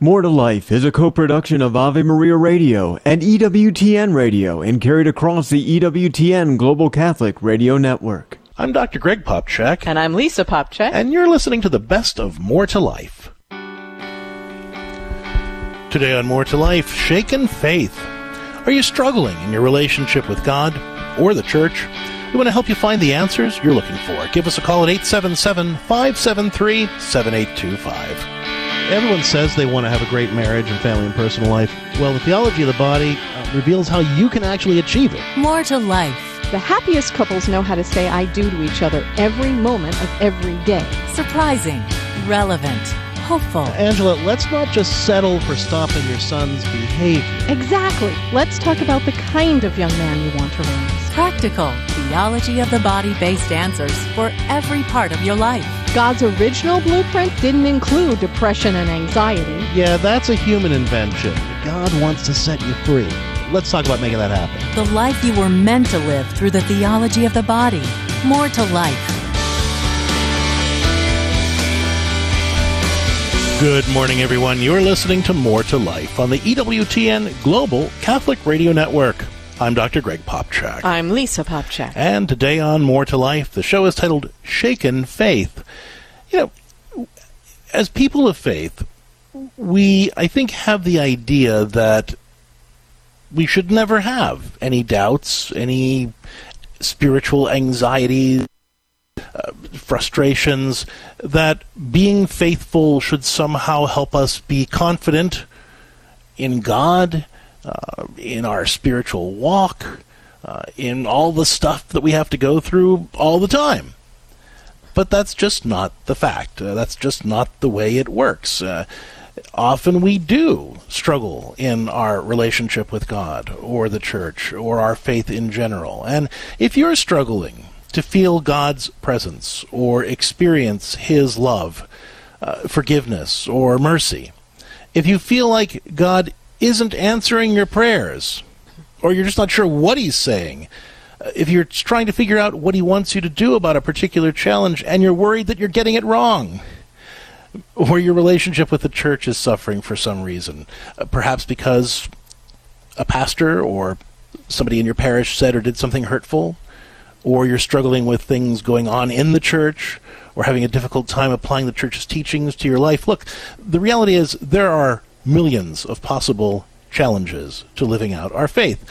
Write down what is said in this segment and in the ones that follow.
More to Life is a co-production of Ave Maria Radio and EWTN Radio and carried across the EWTN Global Catholic Radio Network. I'm Dr. Greg Popcak. And I'm Lisa Popcak. And you're listening to the best of More to Life. Today on More to Life, Shaken Faith. Are you struggling in your relationship with God or the church? We want to help you find the answers you're looking for. Give us a call at 877 573 7825. Everyone says they want to have a great marriage and family and personal life. Well, the theology of the body uh, reveals how you can actually achieve it. More to life. The happiest couples know how to say I do to each other every moment of every day. Surprising, relevant, hopeful. Angela, let's not just settle for stopping your son's behavior. Exactly. Let's talk about the kind of young man you want to raise. Practical, theology of the body based answers for every part of your life. God's original blueprint didn't include depression and anxiety. Yeah, that's a human invention. God wants to set you free. Let's talk about making that happen. The life you were meant to live through the theology of the body. More to life. Good morning, everyone. You're listening to More to Life on the EWTN Global Catholic Radio Network. I'm Dr. Greg Popcak. I'm Lisa Popcak. And today on More to Life, the show is titled Shaken Faith. You know, as people of faith, we, I think, have the idea that we should never have any doubts, any spiritual anxieties, uh, frustrations, that being faithful should somehow help us be confident in God uh, in our spiritual walk, uh, in all the stuff that we have to go through all the time. But that's just not the fact. Uh, that's just not the way it works. Uh, often we do struggle in our relationship with God or the church or our faith in general. And if you're struggling to feel God's presence or experience His love, uh, forgiveness, or mercy, if you feel like God isn't answering your prayers, or you're just not sure what he's saying, uh, if you're trying to figure out what he wants you to do about a particular challenge and you're worried that you're getting it wrong, or your relationship with the church is suffering for some reason, uh, perhaps because a pastor or somebody in your parish said or did something hurtful, or you're struggling with things going on in the church, or having a difficult time applying the church's teachings to your life. Look, the reality is there are millions of possible challenges to living out our faith.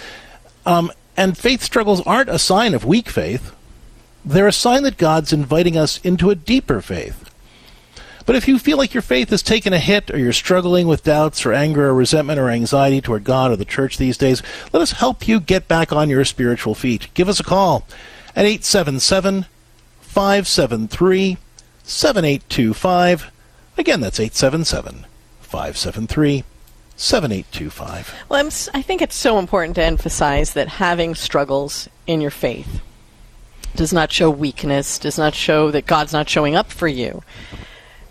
Um, and faith struggles aren't a sign of weak faith, they're a sign that God's inviting us into a deeper faith. But if you feel like your faith has taken a hit, or you're struggling with doubts, or anger, or resentment, or anxiety toward God or the church these days, let us help you get back on your spiritual feet. Give us a call at 877 573 7825. Again, that's 877 573 7825. Well, I'm, I think it's so important to emphasize that having struggles in your faith does not show weakness, does not show that God's not showing up for you.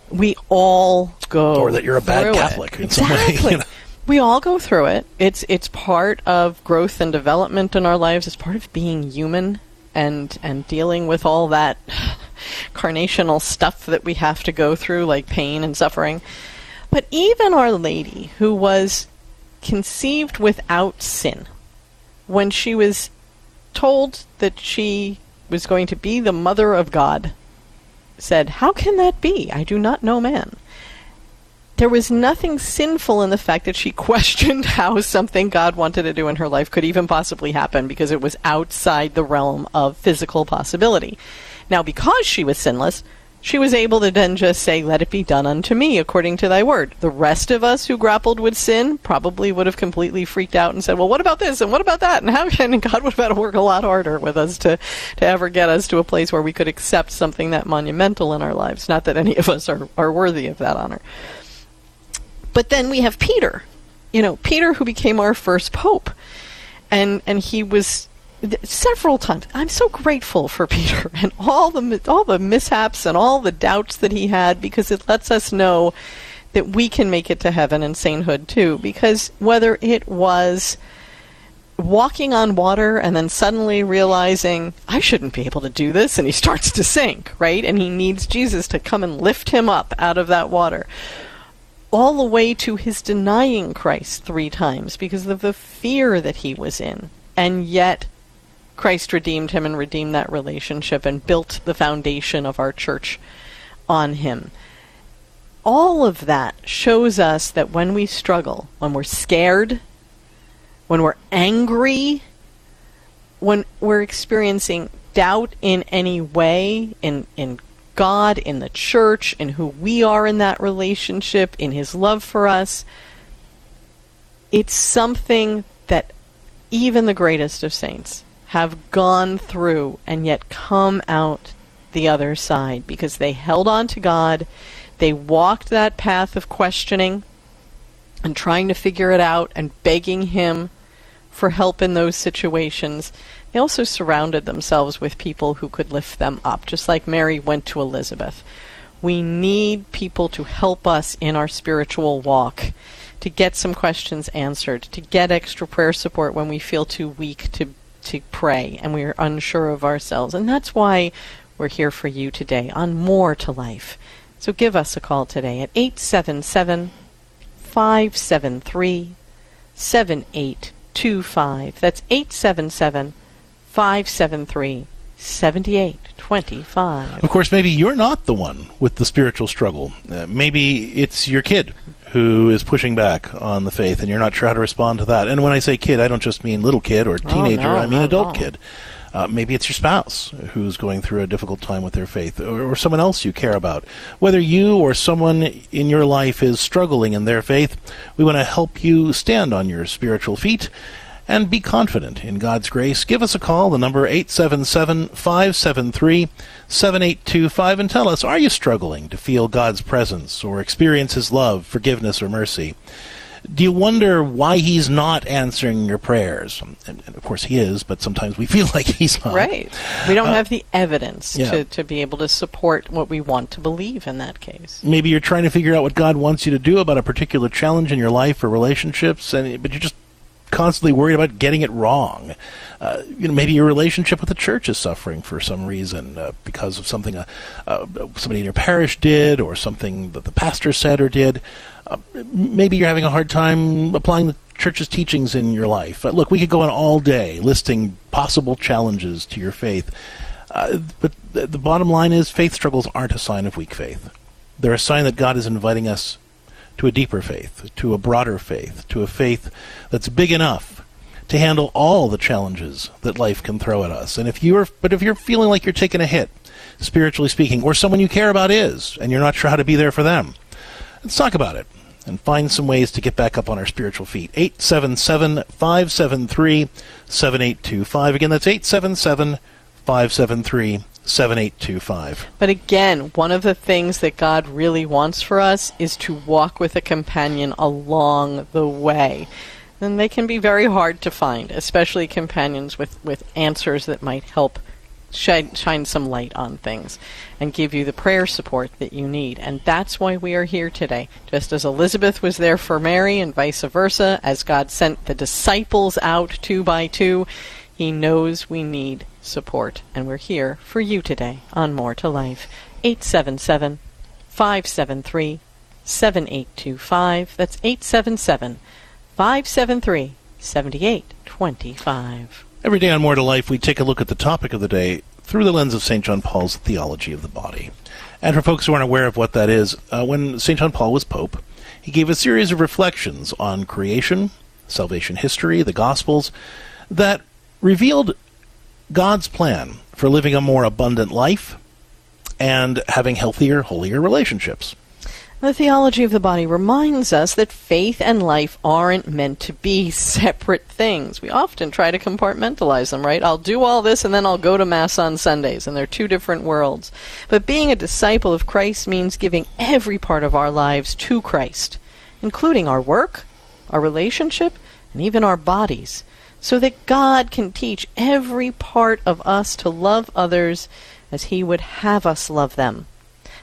We all go Or that you're a bad Catholic it. in exactly. some way. You know? We all go through it. It's it's part of growth and development in our lives. It's part of being human and and dealing with all that carnational stuff that we have to go through, like pain and suffering. But even Our Lady, who was conceived without sin, when she was told that she was going to be the mother of God, said, How can that be? I do not know man. There was nothing sinful in the fact that she questioned how something God wanted to do in her life could even possibly happen because it was outside the realm of physical possibility. Now, because she was sinless, she was able to then just say, Let it be done unto me according to thy word. The rest of us who grappled with sin probably would have completely freaked out and said, Well, what about this? And what about that? And how and God would have had to work a lot harder with us to, to ever get us to a place where we could accept something that monumental in our lives. Not that any of us are, are worthy of that honor. But then we have Peter. You know, Peter who became our first pope. And and he was several times. I'm so grateful for Peter and all the all the mishaps and all the doubts that he had because it lets us know that we can make it to heaven and sainthood too. Because whether it was walking on water and then suddenly realizing I shouldn't be able to do this and he starts to sink, right? And he needs Jesus to come and lift him up out of that water. all the way to his denying Christ three times because of the fear that he was in. And yet, Christ redeemed him and redeemed that relationship and built the foundation of our church on him. All of that shows us that when we struggle, when we're scared, when we're angry, when we're experiencing doubt in any way, in, in God, in the church, in who we are in that relationship, in His love for us, it's something that even the greatest of saints have gone through and yet come out the other side because they held on to God. They walked that path of questioning and trying to figure it out and begging Him for help in those situations. They also surrounded themselves with people who could lift them up, just like Mary went to Elizabeth. We need people to help us in our spiritual walk, to get some questions answered, to get extra prayer support when we feel too weak to to pray and we're unsure of ourselves. And that's why we're here for you today on More to Life. So give us a call today at 877 573 7825. That's 877 573 7825. Of course, maybe you're not the one with the spiritual struggle. Uh, maybe it's your kid who is pushing back on the faith, and you're not sure how to respond to that. And when I say kid, I don't just mean little kid or teenager, Oh, no, I mean adult all. kid. Uh, maybe it's your spouse who's going through a difficult time with their faith, or, or someone else you care about. Whether you or someone in your life is struggling in their faith, we want to help you stand on your spiritual feet and be confident in God's grace. Give us a call, the number 877-573-7825 and tell us, are you struggling to feel God's presence or experience his love, forgiveness or mercy? Do you wonder why he's not answering your prayers? And, and of course he is, but sometimes we feel like he's not. Right. We don't uh, have the evidence yeah. to, to be able to support what we want to believe in that case. Maybe you're trying to figure out what God wants you to do about a particular challenge in your life or relationships, and but you're just constantly worried about getting it wrong. Uh, you know, maybe your relationship with the church is suffering for some reason uh, because of something uh, uh, somebody in your parish did, or something that the pastor said or did. Uh, maybe you're having a hard time applying the church's teachings in your life. Uh, look, we could go on all day listing possible challenges to your faith, but th- the bottom line is faith struggles aren't a sign of weak faith. They're a sign that God is inviting us to a deeper faith, to a broader faith, to a faith that's big enough to handle all the challenges that life can throw at us. And if you're but if you're feeling like you're taking a hit, spiritually speaking, or someone you care about is, and you're not sure how to be there for them, let's talk about it and find some ways to get back up on our spiritual feet. 877 573 7825. Again, that's 877 573 7825. But again, one of the things that God really wants for us is to walk with a companion along the way. And they can be very hard to find, especially companions with, with answers that might help shine, shine some light on things and give you the prayer support that you need. And that's why we are here today. Just as Elizabeth was there for Mary and vice versa, as God sent the disciples out two by two, He knows we need support. And we're here for you today on More to Life. 877 573 7825. That's 877 573 7825. Every day on More to Life, we take a look at the topic of the day through the lens of St. John Paul's theology of the body. And for folks who aren't aware of what that is, uh, when St. John Paul was Pope, he gave a series of reflections on creation, salvation history, the Gospels, that revealed God's plan for living a more abundant life and having healthier, holier relationships. The theology of the body reminds us that faith and life aren't meant to be separate things. We often try to compartmentalize them, right? I'll do all this and then I'll go to Mass on Sundays, and they're two different worlds. But being a disciple of Christ means giving every part of our lives to Christ, including our work, our relationship, and even our bodies, so that God can teach every part of us to love others as He would have us love them.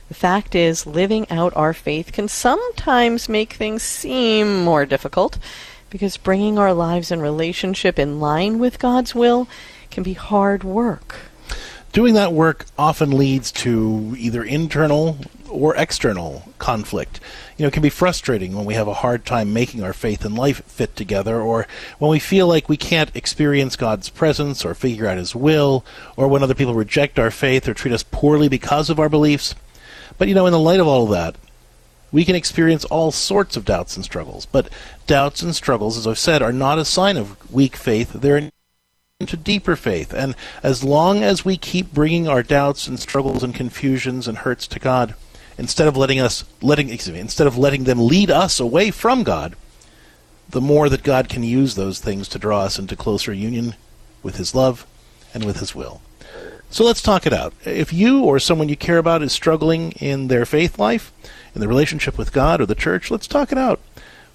The fact is, living out our faith can sometimes make things seem more difficult because bringing our lives and relationship in line with God's will can be hard work. Doing that work often leads to either internal or external conflict. You know, it can be frustrating when we have a hard time making our faith and life fit together, or when we feel like we can't experience God's presence or figure out His will, or when other people reject our faith or treat us poorly because of our beliefs. But, you know, in the light of all of that, we can experience all sorts of doubts and struggles. But doubts and struggles, as I've said, are not a sign of weak faith. They're into deeper faith. And as long as we keep bringing our doubts and struggles and confusions and hurts to God, instead of letting us letting excuse me, instead of letting them lead us away from God, the more that God can use those things to draw us into closer union with his love and with his will. So let's talk it out. If you or someone you care about is struggling in their faith life, in the relationship with God or the church, let's talk it out.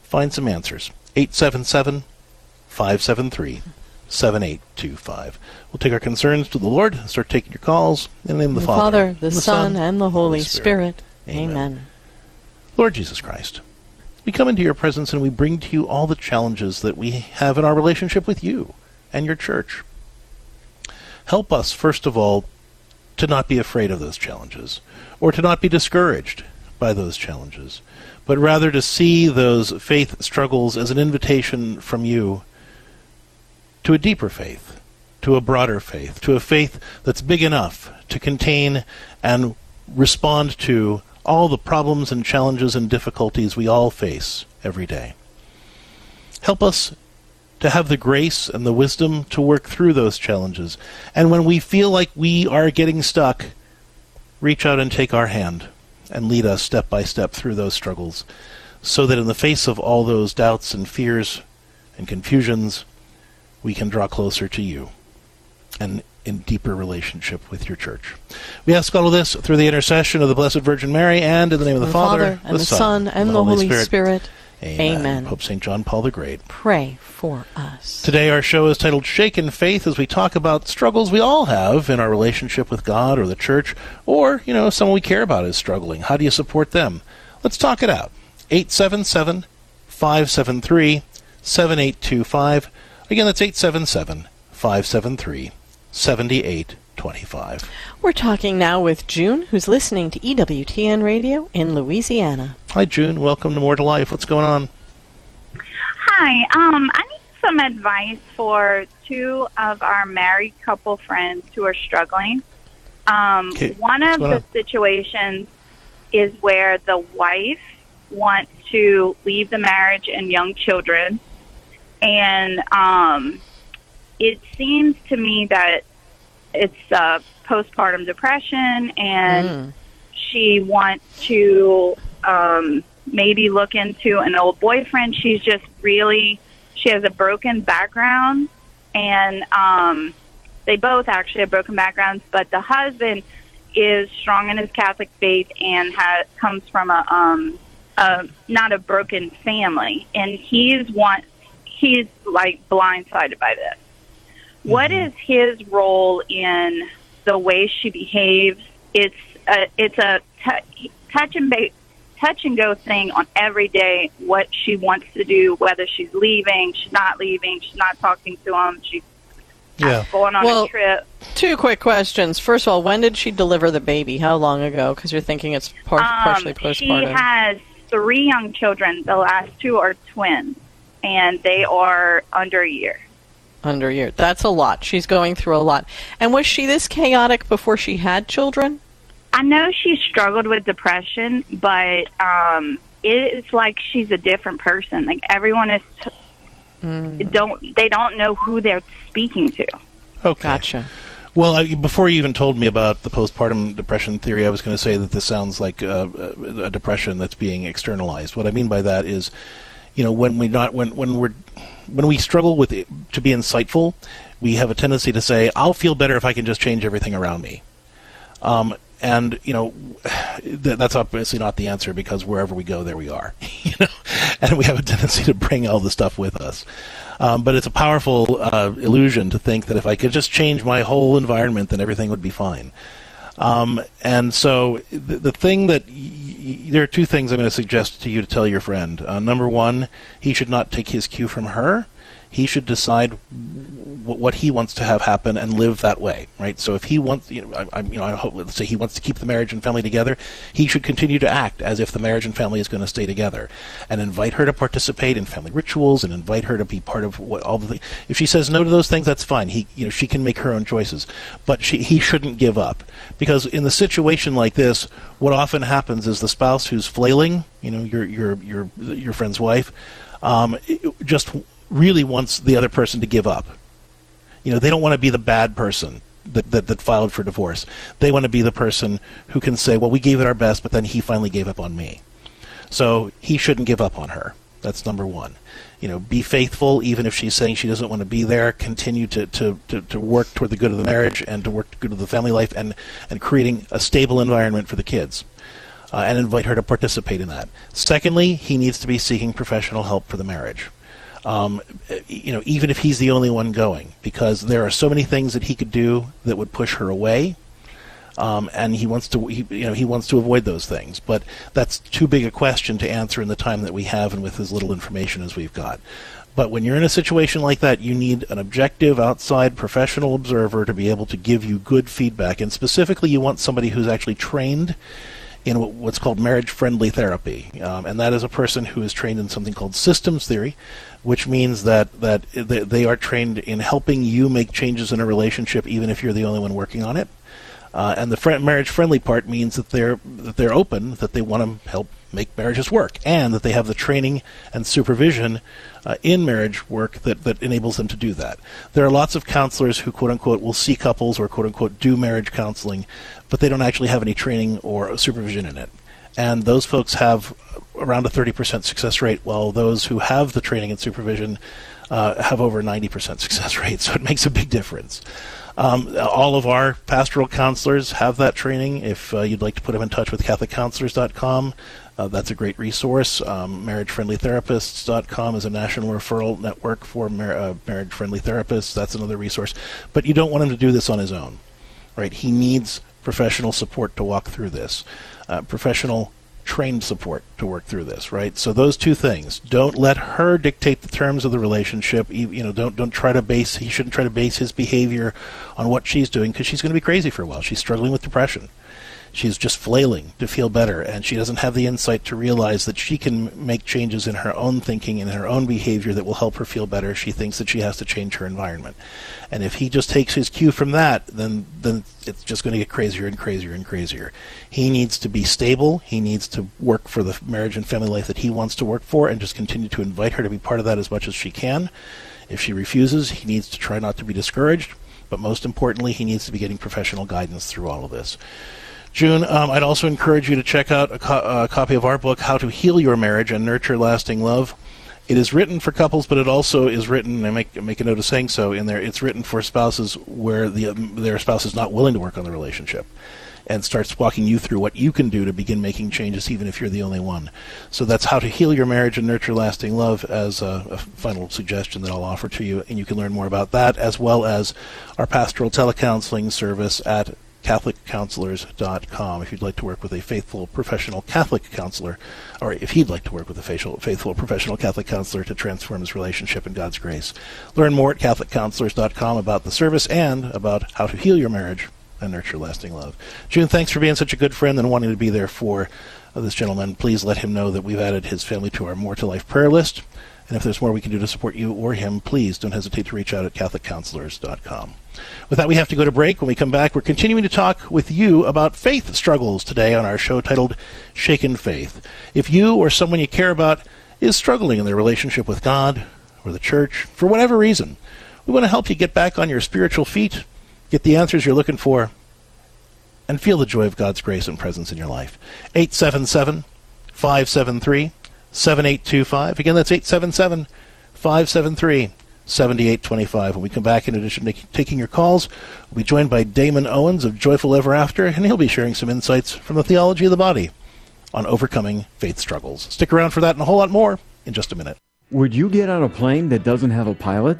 Find some answers. 877 573 7825. We'll take our concerns to the Lord, start taking your calls in the name of the, the Father, Father, the, Son, and the Holy Spirit. Amen. Amen. Lord Jesus Christ, we come into your presence and we bring to you all the challenges that we have in our relationship with you and your church. Help us, first of all, to not be afraid of those challenges, or to not be discouraged by those challenges, but rather to see those faith struggles as an invitation from you to a deeper faith, to a broader faith, to a faith that's big enough to contain and respond to all the problems and challenges and difficulties we all face every day. Help us to have the grace and the wisdom to work through those challenges. And when we feel like we are getting stuck, reach out and take our hand and lead us step by step through those struggles, so that in the face of all those doubts and fears and confusions, we can draw closer to you and in deeper relationship with your church. We ask all of this through the intercession of the Blessed Virgin Mary and in the name of the, the Father, and the, Son, and the Holy Spirit. Spirit. Amen. Amen. Pope St. John Paul the Great. Pray for us. Today, our show is titled Shaken Faith as we talk about struggles we all have in our relationship with God or the church, or, you know, someone we care about is struggling. How do you support them? Let's talk it out. 877 573 7825. Again, that's 877 573 7825. We're talking now with June, who's listening to EWTN Radio in Louisiana. Hi, June. Welcome to More to Life. What's going on? Hi. Um, I need some advice for two of our married couple friends who are struggling. Um, Okay. One of the on? situations is where the wife wants to leave the marriage and young children, and um, it seems to me that it's uh, postpartum depression, and Mm. she wants to um, maybe look into an old boyfriend. She's just really she has a broken background, and um, they both actually have broken backgrounds. But the husband is strong in his Catholic faith and has comes from a um, a not a broken family, and he's want he's like blindsided by this. What is his role in the way she behaves? It's a, it's a t- touch and ba- touch and go thing on every day. What she wants to do, whether she's leaving, she's not leaving, she's not talking to him, she's Yeah. going on Well- a trip. Two quick questions. First of all, when did she deliver the baby? How long ago? Because you're thinking it's par- partially Um, she postpartum. has three young children. The last two are twins, and they are under a year. Under a year. That's a lot. She's going through a lot. And was she this chaotic before she had children? I know she struggled with depression, but um, it's like she's a different person. Like everyone is don't they don't know who they're speaking to. Okay. Gotcha. Well, I, before you even told me about the postpartum depression theory, I was going to say that this sounds like uh, a, a depression that's being externalized. What I mean by that is, you know, when we not when when we're when we struggle with it, to be insightful, we have a tendency to say, "I'll feel better if I can just change everything around me." Um, and you know, th- that's obviously not the answer because wherever we go, there we are. you know, and we have a tendency to bring all the stuff with us. Um, but it's a powerful uh, illusion to think that if I could just change my whole environment, then everything would be fine. Um, and so the, the thing that there are two things I'm going to suggest to you to tell your friend. Uh, number one, he should not take his cue from her. He should decide w- what he wants to have happen and live that way, right? So if he wants, you know, I, I, you know, I hope, let's say he wants to keep the marriage and family together, he should continue to act as if the marriage and family is going to stay together, and invite her to participate in family rituals and invite her to be part of what all the. If she says no to those things, that's fine. He, you know, she can make her own choices, but she, he shouldn't give up because in the situation like this, what often happens is the spouse who's flailing, you know, your your your your friend's wife, um, just really wants the other person to give up. You know, they don't want to be the bad person that, that, that filed for divorce. They want to be the person who can say, well, we gave it our best, but then he finally gave up on me. So he shouldn't give up on her. That's number one. You know, be faithful, even if she's saying she doesn't want to be there. Continue to, to, to, to work toward the good of the marriage and to work good of the family life and, and creating a stable environment for the kids. Uh, and invite her to participate in that. Secondly, he needs to be seeking professional help for the marriage um, you know, even if he's the only one going, because there are so many things that he could do that would push her away. Um, and he wants to, he, you know, he wants to avoid those things. But that's too big a question to answer in the time that we have and with as little information as we've got. But when you're in a situation like that, you need an objective, outside, professional observer to be able to give you good feedback. And specifically, you want somebody who's actually trained in what's called marriage friendly therapy. Um, and that is a person who is trained in something called systems theory, which means that, that they are trained in helping you make changes in a relationship even if you're the only one working on it. Uh, and the fr- marriage friendly part means that they're that they're open, that they want to help make marriages work, and that they have the training and supervision uh, in marriage work that, that enables them to do that. There are lots of counselors who quote unquote will see couples or quote unquote do marriage counseling, but they don't actually have any training or supervision in it. And those folks have around a 30% success rate, while those who have the training and supervision uh, have over 90% success rate. So it makes a big difference. Um, all of our pastoral counselors have that training. If uh, you'd like to put them in touch with CatholicCounselors.com, uh, that's a great resource. Um, MarriageFriendlyTherapists.com is a national referral network for mar- uh, marriage-friendly therapists. That's another resource. But you don't want him to do this on his own, right? He needs professional support to walk through this. Uh, professional trained support to work through this, right? So those two things. Don't let her dictate the terms of the relationship. You, you know, don't don't try to base. He shouldn't try to base his behavior on what she's doing because she's going to be crazy for a while. She's struggling with depression she's just flailing to feel better, and she doesn't have the insight to realize that she can make changes in her own thinking and her own behavior that will help her feel better. She thinks that she has to change her environment, and if he just takes his cue from that, then then it's just going to get crazier and crazier and crazier. He needs to be stable. He needs to work for the marriage and family life that he wants to work for, and just continue to invite her to be part of that as much as she can. If she refuses, he needs to try not to be discouraged. But most importantly, he needs to be getting professional guidance through all of this. June, um, I'd also encourage you to check out a, co- a, copy of our book, How to Heal Your Marriage and Nurture Lasting Love. It is written for couples, but it also is written, and make, make a note of saying so in there, it's written for spouses where the, um, their spouse is not willing to work on the relationship and starts walking you through what you can do to begin making changes, even if you're the only one. So that's how to heal your marriage and nurture lasting love as a, a, final suggestion that I'll offer to you. And you can learn more about that as well as our pastoral telecounseling service at CatholicCounselors.com if you'd like to work with a faithful professional Catholic counselor, or if he'd like to work with a faithful, professional Catholic counselor to transform his relationship in God's grace. Learn more at CatholicCounselors.com about the service and about how to heal your marriage and nurture lasting love. June, thanks for being such a good friend and wanting to be there for this gentleman. Please let him know that we've added his family to our More to Life prayer list. And if there's more we can do to support you or him, please don't hesitate to reach out at CatholicCounselors.com. With that, we have to go to break. When we come back, we're continuing to talk with you about faith struggles today on our show titled Shaken Faith. If you or someone you care about is struggling in their relationship with God or the church for whatever reason, we want to help you get back on your spiritual feet, get the answers you're looking for, and feel the joy of God's grace and presence in your life. 877 573 7825. Again, that's 877 573 7825. When we come back, in addition to taking your calls, we'll be joined by Damon Owens of Joyful Ever After, and he'll be sharing some insights from the theology of the body on overcoming faith struggles. Stick around for that and a whole lot more in just a minute. Would you get on a plane that doesn't have a pilot?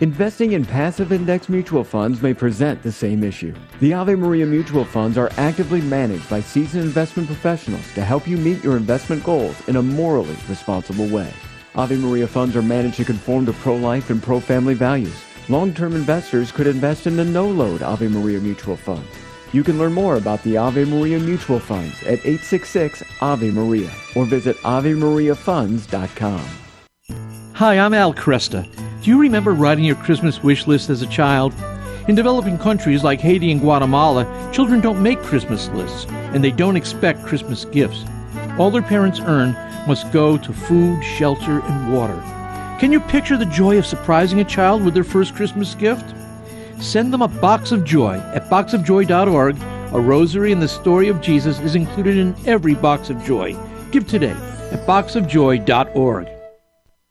Investing in passive index mutual funds may present the same issue. The Ave Maria mutual funds are actively managed by seasoned investment professionals to help you meet your investment goals in a morally responsible way. Ave Maria funds are managed to conform to pro-life and pro-family values. Long-term investors could invest in the no-load Ave Maria Mutual Fund. You can learn more about the Ave Maria Mutual Funds at 866 Ave Maria or visit AveMariaFunds.com. Hi, I'm Al Kresta. Do you remember writing your Christmas wish list as a child? In developing countries like Haiti and Guatemala, children don't make Christmas lists and they don't expect Christmas gifts. All their parents earn must go to food, shelter, and water. Can you picture the joy of surprising a child with their first Christmas gift? Send them a box of joy at boxofjoy.org. A rosary and the story of Jesus is included in every box of joy. Give today at boxofjoy.org.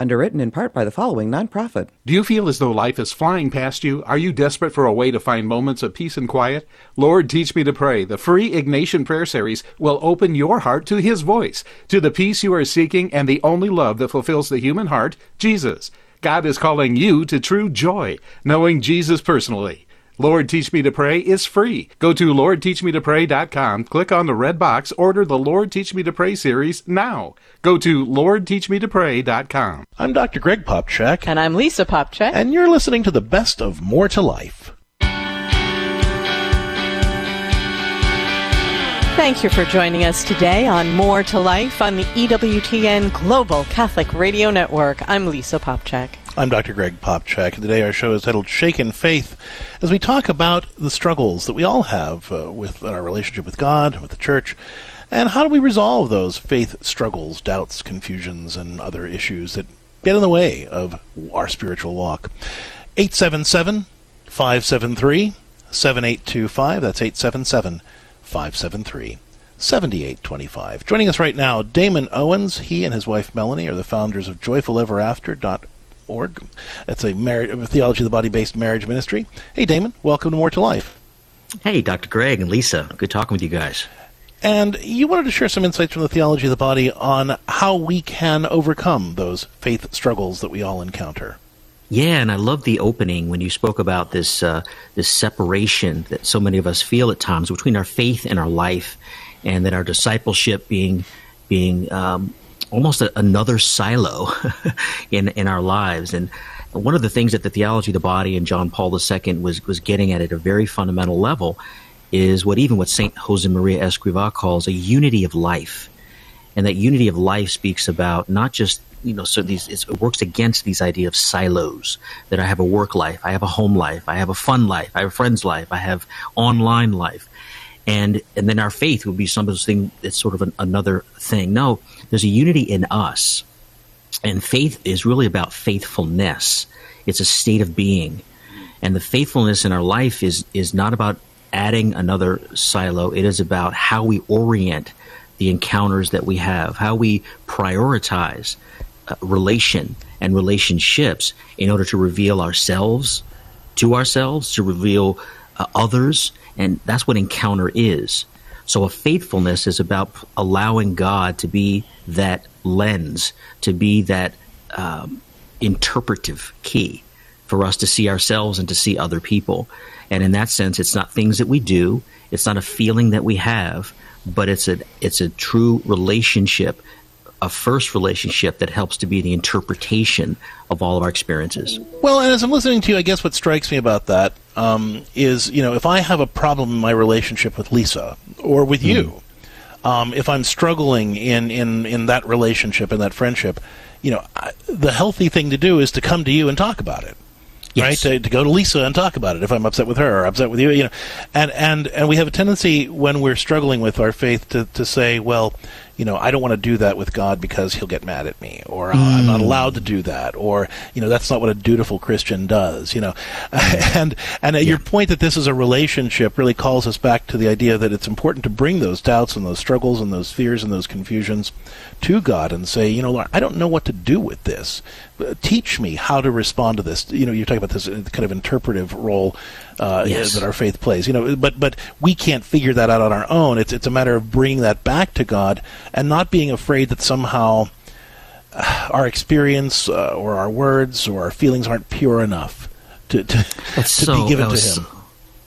Underwritten in part by the following nonprofit. Do you feel as though life is flying past you? Are you desperate for a way to find moments of peace and quiet? Lord, teach me to pray. The free Ignatian Prayer Series will open your heart to His voice, to the peace you are seeking, and the only love that fulfills the human heart, Jesus. God is calling you to true joy, knowing Jesus personally. Lord Teach Me to Pray is free. Go to LordTeachMeToPray.com, click on the red box, order the Lord Teach Me to Pray series now. Go to LordTeachMeToPray.com. I'm Dr. Greg Popcak. And I'm Lisa Popcak. And you're listening to the best of More to Life. Thank you for joining us today on More to Life on the EWTN Global Catholic Radio Network. I'm Lisa Popcak. I'm Dr. Greg Popcak, and today our show is titled Shaken Faith as we talk about the struggles that we all have uh, with our relationship with God, with the church, and how do we resolve those faith struggles, doubts, confusions, and other issues that get in the way of our spiritual walk. 877 573 7825. That's 877 573 7825. Joining us right now, Damon Owens. He and his wife Melanie are the founders of JoyfulEverAfter.org org. That's a, marriage, theology of the body based marriage ministry. Hey, Damon, welcome to More to Life. Hey, Dr. Greg and Lisa. Good talking with you guys. And you wanted to share some insights from the theology of the body on how we can overcome those faith struggles that we all encounter. Yeah, and I love the opening when you spoke about this uh, this separation that so many of us feel at times between our faith and our life, and that our discipleship being being um, almost a, another silo in in our lives. And one of the things that the theology of the body and John Paul II was was getting at at a very fundamental level is what even what Saint Josemaria Escrivá calls a unity of life, and that unity of life speaks about not just you know so these it works against these idea of silos that I have a work life, I have a home life, I have a fun life, I have a friend's life, I have online life. And and then our faith would be some of those things that's sort of an, another thing. No there's a unity in us and faith is really about faithfulness. It's a state of being. And the faithfulness in our life is is not about adding another silo. It is about how we orient the encounters that we have how we prioritize uh, relation and relationships in order to reveal ourselves to ourselves to reveal uh, others. And that's what encounter is. So a faithfulness is about allowing God to be that lens, to be that um, interpretive key for us to see ourselves and to see other people. And in that sense, it's not things that we do, it's not a feeling that we have, but it's a it's a true relationship a first relationship that helps to be the interpretation of all of our experiences. Well, and as I'm listening to you, I guess what strikes me about that um, is, you know, if I have a problem in my relationship with Lisa or with mm. you, um, if I'm struggling in, in, in that relationship and that friendship, you know, I, the healthy thing to do is to come to you and talk about it. Yes. Right to, to, go to Lisa and talk about it if I'm upset with her or upset with you, you know, and and and we have a tendency when we're struggling with our faith to to say, well, you know, I don't want to do that with God because he'll get mad at me, or mm. I'm not allowed to do that, or you know, that's not what a dutiful Christian does, you know. and and yeah. your point that this is a relationship really calls us back to the idea that it's important to bring those doubts and those struggles and those fears and those confusions to God and say, you know, Lord, I don't know what to do with this. Teach me how to respond to this. You know, you're talking about this uh, kind of interpretive role uh, yes. that our faith plays. You know, but but we can't figure that out on our own. It's it's a matter of bringing that back to God and not being afraid that somehow uh, our experience uh, or our words or our feelings aren't pure enough to to, to so, be given to Him.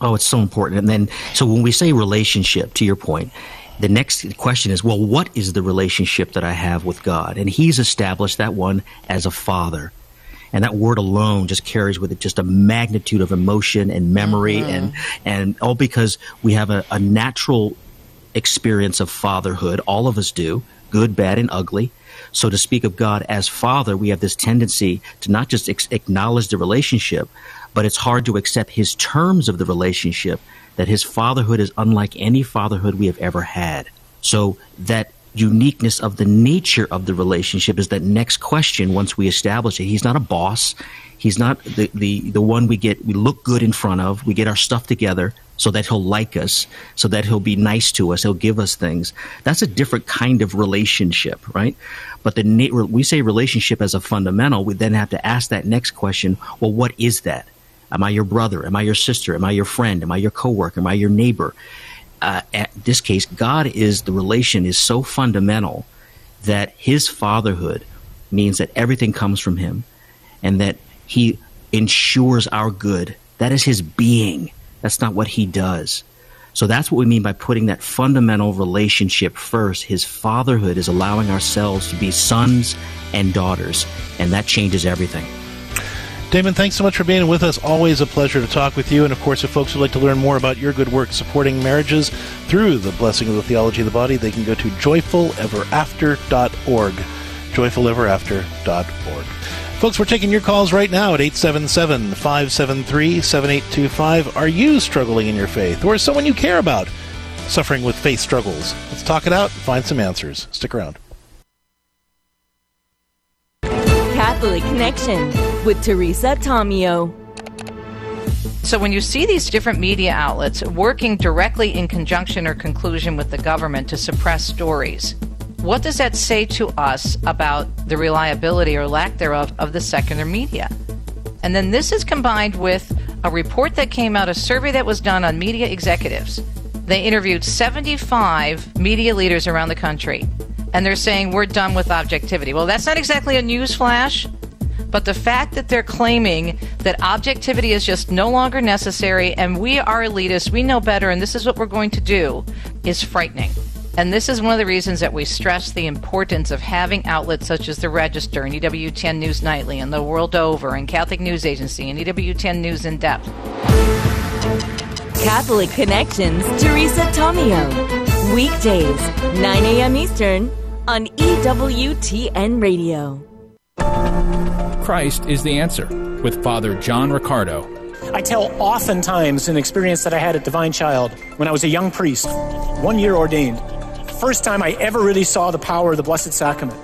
Oh, it's so important. And then, so when we say relationship, to your point, the next question is, well, what is the relationship that I have with God? And He's established that one as a father. And that word alone just carries with it just a magnitude of emotion and memory mm-hmm. and, and all because we have a, a natural experience of fatherhood. All of us do, good, bad, and ugly. So to speak of God as father, we have this tendency to not just ex- acknowledge the relationship, but it's hard to accept his terms of the relationship that his fatherhood is unlike any fatherhood we have ever had. So that uniqueness of the nature of the relationship is that next question once we establish it. He's not a boss. He's not the, the, the one we get, we look good in front of. We get our stuff together so that he'll like us, so that he'll be nice to us. He'll give us things. That's a different kind of relationship, right? But the we say relationship as a fundamental. We then have to ask that next question. Well, what is that? Am I your brother? Am I your sister? Am I your friend? Am I your coworker? Am I your neighbor? Uh, at this case, God is the relation is so fundamental that His fatherhood means that everything comes from Him, and that He ensures our good. That is His being. That's not what He does. So that's what we mean by putting that fundamental relationship first. His fatherhood is allowing ourselves to be sons and daughters, and that changes everything. Damon, thanks so much for being with us. Always a pleasure to talk with you. And of course, if folks would like to learn more about your good work supporting marriages through the blessing of the theology of the body, they can go to joyfuleverafter.org. Joyfuleverafter.org. Folks, we're taking your calls right now at 877 573 7825. Are you struggling in your faith, or is someone you care about suffering with faith struggles? Let's talk it out and find some answers. Stick around. Connection with Teresa Tomeo. So, when you see these different media outlets working directly in conjunction or conclusion with the government to suppress stories, what does that say to us about the reliability or lack thereof of the secular media? And then this is combined with a report that came out, a survey that was done on media executives. They interviewed 75 media leaders around the country and they're saying we're done with objectivity. Well, that's not exactly a news flash, but the fact that they're claiming that objectivity is just no longer necessary and we are elitists, we know better, and this is what we're going to do is frightening. And this is one of the reasons that we stress the importance of having outlets such as the Register and EWTN News Nightly and the World Over and Catholic News Agency and EWTN News in Depth. Catholic Connections, Teresa Tomeo. Weekdays, 9 a.m. Eastern, on EWTN Radio. Christ is the answer with Father John Riccardo. I tell oftentimes an experience that I had at Divine Child when I was a young priest, one year ordained. First time I ever really saw the power of the Blessed Sacrament.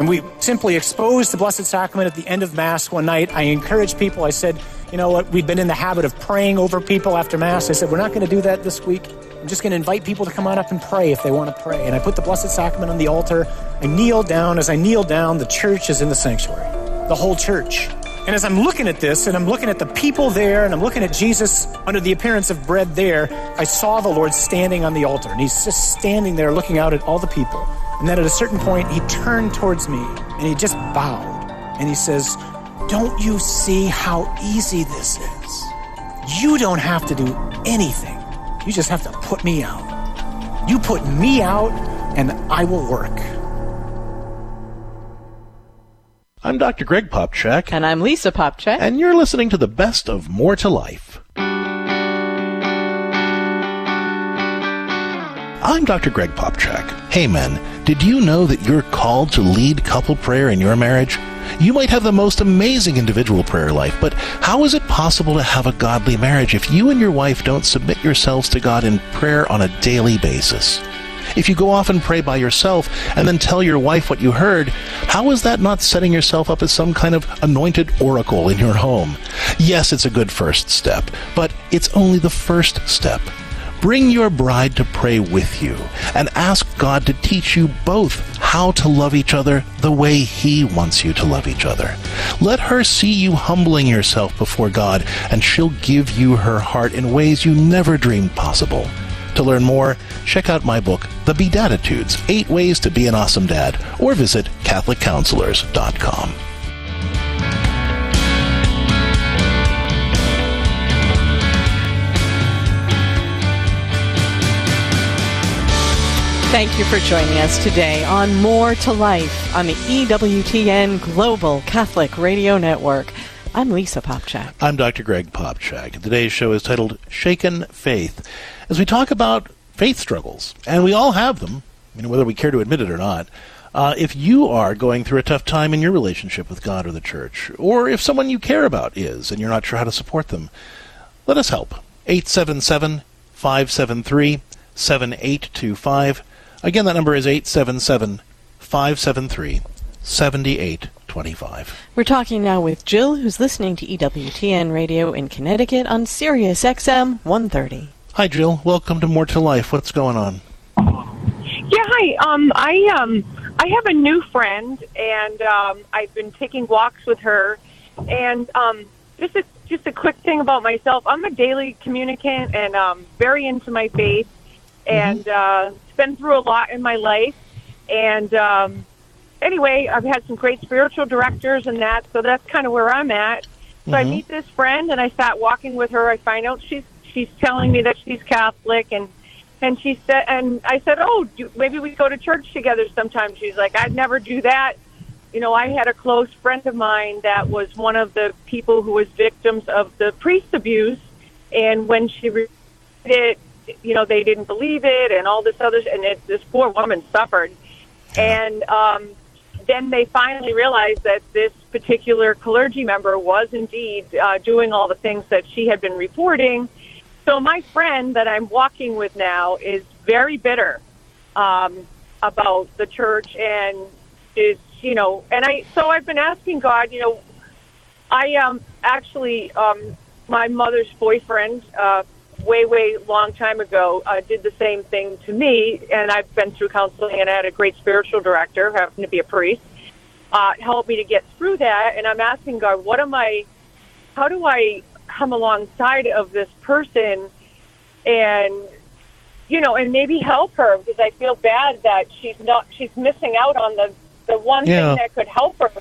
And we simply exposed the Blessed Sacrament at the end of Mass one night. I encouraged people, I said, you know what, we've been in the habit of praying over people after Mass. I said, we're not going to do that this week. I'm just going to invite people to come on up and pray if they want to pray. And I put the Blessed Sacrament on the altar. I kneel down. As I kneel down, the church is in the sanctuary, the whole church. And as I'm looking at this, and I'm looking at the people there, and I'm looking at Jesus under the appearance of bread there, I saw the Lord standing on the altar. And he's just standing there looking out at all the people. And then at a certain point, he turned towards me and he just bowed. And he says, Don't you see how easy this is? You don't have to do anything. You just have to put me out. You put me out, and I will work. I'm Dr. Greg Popcak. And I'm Lisa Popcak. And you're listening to the best of More to Life. I'm Dr. Greg Popcak. Hey men, did you know that you're called to lead couple prayer in your marriage? You might have the most amazing individual prayer life, but how is it possible to have a godly marriage if you and your wife don't submit yourselves to God in prayer on a daily basis? If you go off and pray by yourself and then tell your wife what you heard, how is that not setting yourself up as some kind of anointed oracle in your home? Yes, it's a good first step, but it's only the first step. Bring your bride to pray with you and ask God to teach you both how to love each other the way He wants you to love each other. Let her see you humbling yourself before God, and she'll give you her heart in ways you never dreamed possible. To learn more, check out my book, The Bedatitudes Eight Ways to Be an Awesome Dad, or visit CatholicCounselors.com. Thank you for joining us today on More to Life on the EWTN Global Catholic Radio Network. I'm Lisa Popcak. I'm Dr. Greg Popcak. Today's show is titled Shaken Faith. As we talk about faith struggles, and we all have them, you know, whether we care to admit it or not, uh, if you are going through a tough time in your relationship with God or the church, or if someone you care about is and you're not sure how to support them, let us help. 877 573 7825. Again, that number is 877 573 7825. We're talking now with Jill, who's listening to EWTN Radio in Connecticut on Sirius XM 130. Hi, Jill. Welcome to More to Life. What's going on? Yeah, hi. Um, I um, I have a new friend, and um, I've been taking walks with her. And um, just a just a quick thing about myself: I'm a daily communicant and um, very into my faith, and uh, been through a lot in my life. And um, anyway, I've had some great spiritual directors and that, so that's kind of where I'm at. So I Mhm. meet this friend, and I start walking with her. I find out she's she's telling me that she's Catholic, and and she said, and I said, oh, do, maybe we go to church together sometime. She's like, I'd never do that. You know, I had a close friend of mine that was one of the people who was victims of the priest abuse, and when she read it, you know, they didn't believe it, and all this other, and it, this poor woman suffered, and um, then they finally realized that this particular clergy member was indeed uh, doing all the things that she had been reporting. So my friend that I'm walking with now is very bitter um, about the church and is you know and I so I've been asking God you know I um actually um my mother's boyfriend uh way way long time ago uh, did the same thing to me and I've been through counseling and I had a great spiritual director happened to be a priest uh help me to get through that and I'm asking God what am I how do I come alongside of this person and you know and maybe help her because I feel bad that she's not she's missing out on the the one Yeah. thing that could help her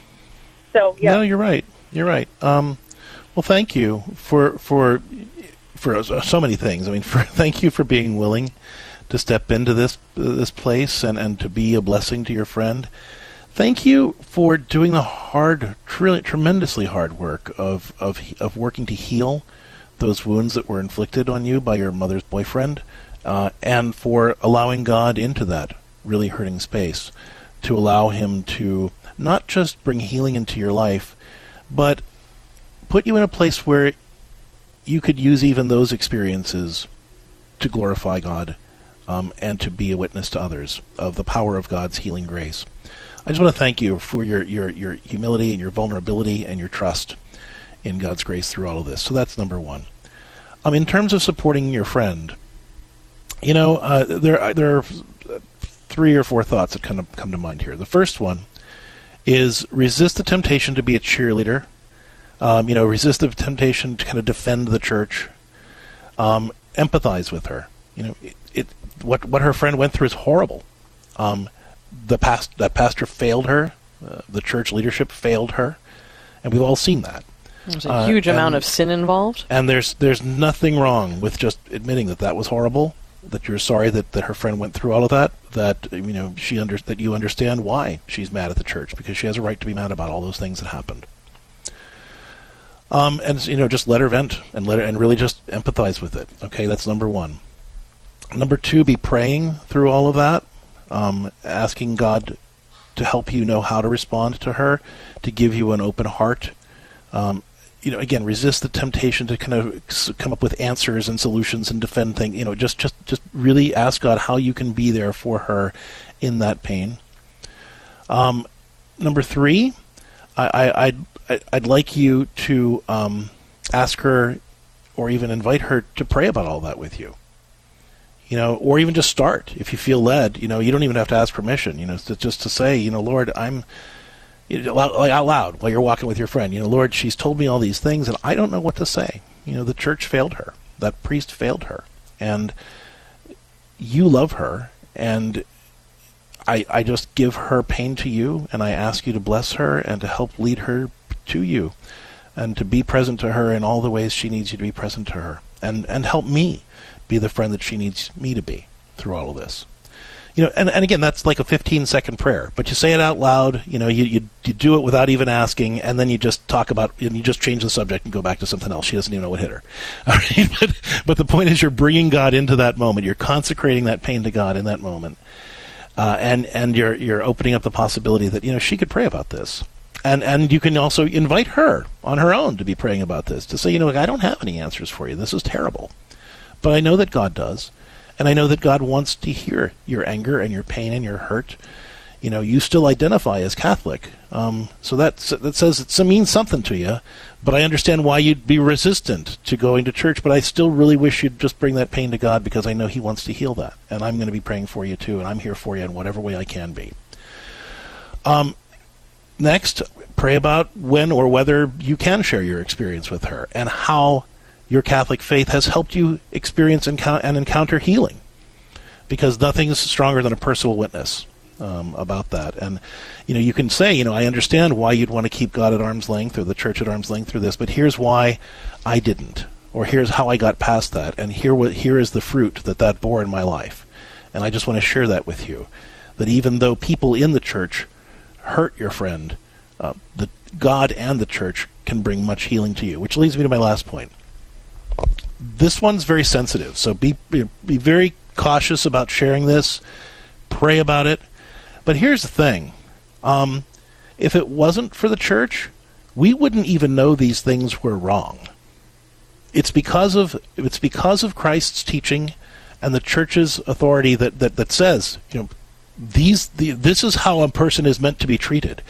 so yeah No, you're right. You're right. Um, well, thank you for for for so many things. I mean, for, thank you for being willing to step into this this place and, and to be a blessing to your friend. Thank you for doing the hard, tre- tremendously hard work of, of of working to heal those wounds that were inflicted on you by your mother's boyfriend, uh, and for allowing God into that really hurting space to allow Him to not just bring healing into your life, but put you in a place where you could use even those experiences to glorify God um, and to be a witness to others of the power of God's healing grace. I just want to thank you for your, your, your humility and your vulnerability and your trust in God's grace through all of this. So that's number one. Um, in terms of supporting your friend, you know, uh, there there are three or four thoughts that kind of come to mind here. The first one is resist the temptation to be a cheerleader. Um, you know, resist the temptation to kind of defend the church. Um, empathize with her. You know, it, it what what her friend went through is horrible. Um, the past that pastor failed her. Uh, the church leadership failed her, and we've all seen that. There's a Uh, huge amount and- of sin involved. and there's there's nothing wrong with just admitting that that was horrible, that you're sorry that, that her friend went through all of that, that you know she under that you understand why she's mad at the church because she has a right to be mad about all those things that happened. Um, and you know just let her vent and let her and really just empathize with it. Okay, that's number one. Number two, be praying through all of that, um, asking God to help you know how to respond to her, to give you an open heart. Um, you know, again, resist the temptation to kind of come up with answers and solutions and defend things. You know, just just just really ask God how you can be there for her in that pain. Um, number three, I, I, I'd I- I'd like you to um, ask her, or even invite her to pray about all that with you. You know, or even just start if you feel led. You know, you don't even have to ask permission. You know, to, just to say, you know, Lord, I'm you know, like out loud while you're walking with your friend. You know, Lord, she's told me all these things, and I don't know what to say. You know, the church failed her. That priest failed her, and you love her, and I I just give her pain to you, and I ask you to bless her and to help lead her to you, and to be present to her in all the ways she needs you to be present to her, and and help me be the friend that she needs me to be through all of this you know, and, and again, that's like a 15 second prayer, but you say it out loud, you know, you, you, you do it without even asking, and then you just talk about, and you just change the subject and go back to something else. She doesn't even know what hit her. All right? But, but the point is you're bringing God into that moment. You're consecrating that pain to God in that moment. Uh, and, and you're, you're opening up the possibility that, you know, she could pray about this. And, and you can also invite her on her own to be praying about this, to say, you know, I don't have any answers for you. This is terrible. But I know that God does. And I know that God wants to hear your anger and your pain and your hurt. You know, you still identify as Catholic, um, so that that says it means something to you. But I understand why you'd be resistant to going to church. But I still really wish you'd just bring that pain to God because I know He wants to heal that, and I'm going to be praying for you too, and I'm here for you in whatever way I can be. Um, next, pray about when or whether you can share your experience with her and how your Catholic faith has helped you experience and encounter healing. Because nothing's stronger than a personal witness um, about that. And, you know, you can say, you know, I understand why you'd want to keep God at arm's length or the church at arm's length through this, but here's why I didn't. Or here's how I got past that. And here, what, here is the fruit that that bore in my life. And I just want to share that with you. That even though people in the church hurt your friend, uh, the God and the church can bring much healing to you. Which leads me to my last point this one's very sensitive, so be, be very cautious about sharing this. Pray about it. But here's the thing: um, if it wasn't for the church, we wouldn't even know these things were wrong. It's because of it's because of Christ's teaching and the church's authority that that, that says, you know, these the, this is how a person is meant to be treated.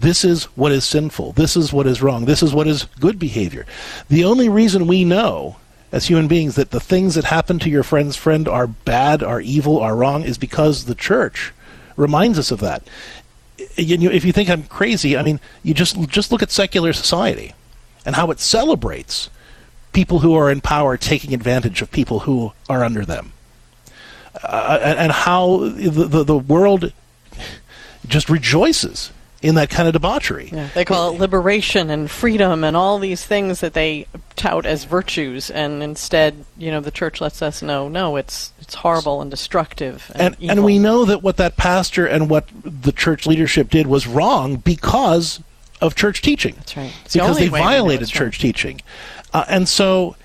This is what is sinful. This is what is wrong. This is what is good behavior. The only reason we know as human beings that the things that happen to your friend's friend are bad, are evil, are wrong is because the church reminds us of that. If you think I'm crazy, I mean, you just just look at secular society and how it celebrates people who are in power taking advantage of people who are under them uh, and how the, the, the world just rejoices in that kind of debauchery. Yeah, they call it liberation and freedom and all these things that they tout as virtues, and instead, you know, the church lets us know, no, it's it's horrible and destructive. And and, and we know that what that pastor and what the church leadership did was wrong because of church teaching. That's right. It's because the they violated church teaching, uh, and so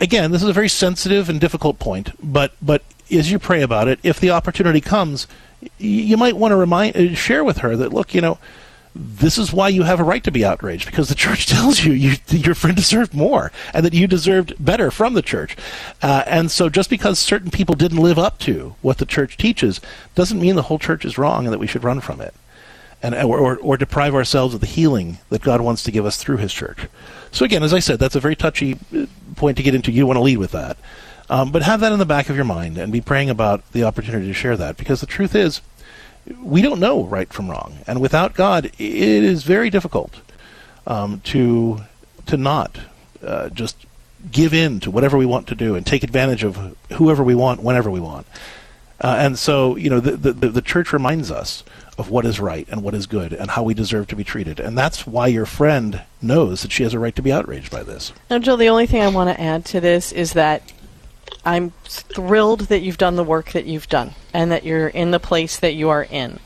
again, this is a very sensitive and difficult point, but but as you pray about it, if the opportunity comes, you might want to remind, uh, share with her that look, you know, this is why you have a right to be outraged because the church tells you, you your friend deserved more and that you deserved better from the church. Uh, and so, just because certain people didn't live up to what the church teaches doesn't mean the whole church is wrong and that we should run from it, and or, or, or deprive ourselves of the healing that God wants to give us through His church. So again, as I said, that's a very touchy uh, point to get into. You want to lead with that. Um, but have that in the back of your mind and be praying about the opportunity to share that because the truth is, we don't know right from wrong. And without God, it is very difficult um, to, to not uh, just give in to whatever we want to do and take advantage of whoever we want whenever we want. Uh, and so, you know, the, the, the church reminds us of what is right and what is good and how we deserve to be treated. And that's why your friend knows that she has a right to be outraged by this. Now, Jill, the only thing I want to add to this is that I'm thrilled that you've done the work that you've done and that you're in the place that you are in.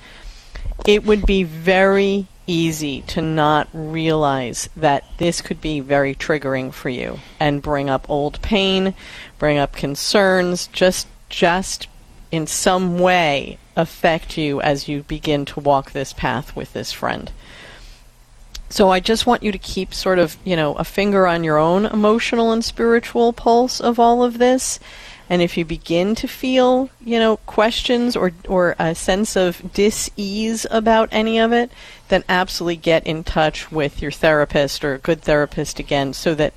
It would be very easy to not realize that this could be very triggering for you and bring up old pain, bring up concerns, just just in some way affect you as you begin to walk this path with this friend. So I just want you to keep sort of, you know, a finger on your own emotional and spiritual pulse of all of this. And if you begin to feel, you know, questions or or a sense of dis-ease about any of it, then absolutely get in touch with your therapist or a good therapist again so that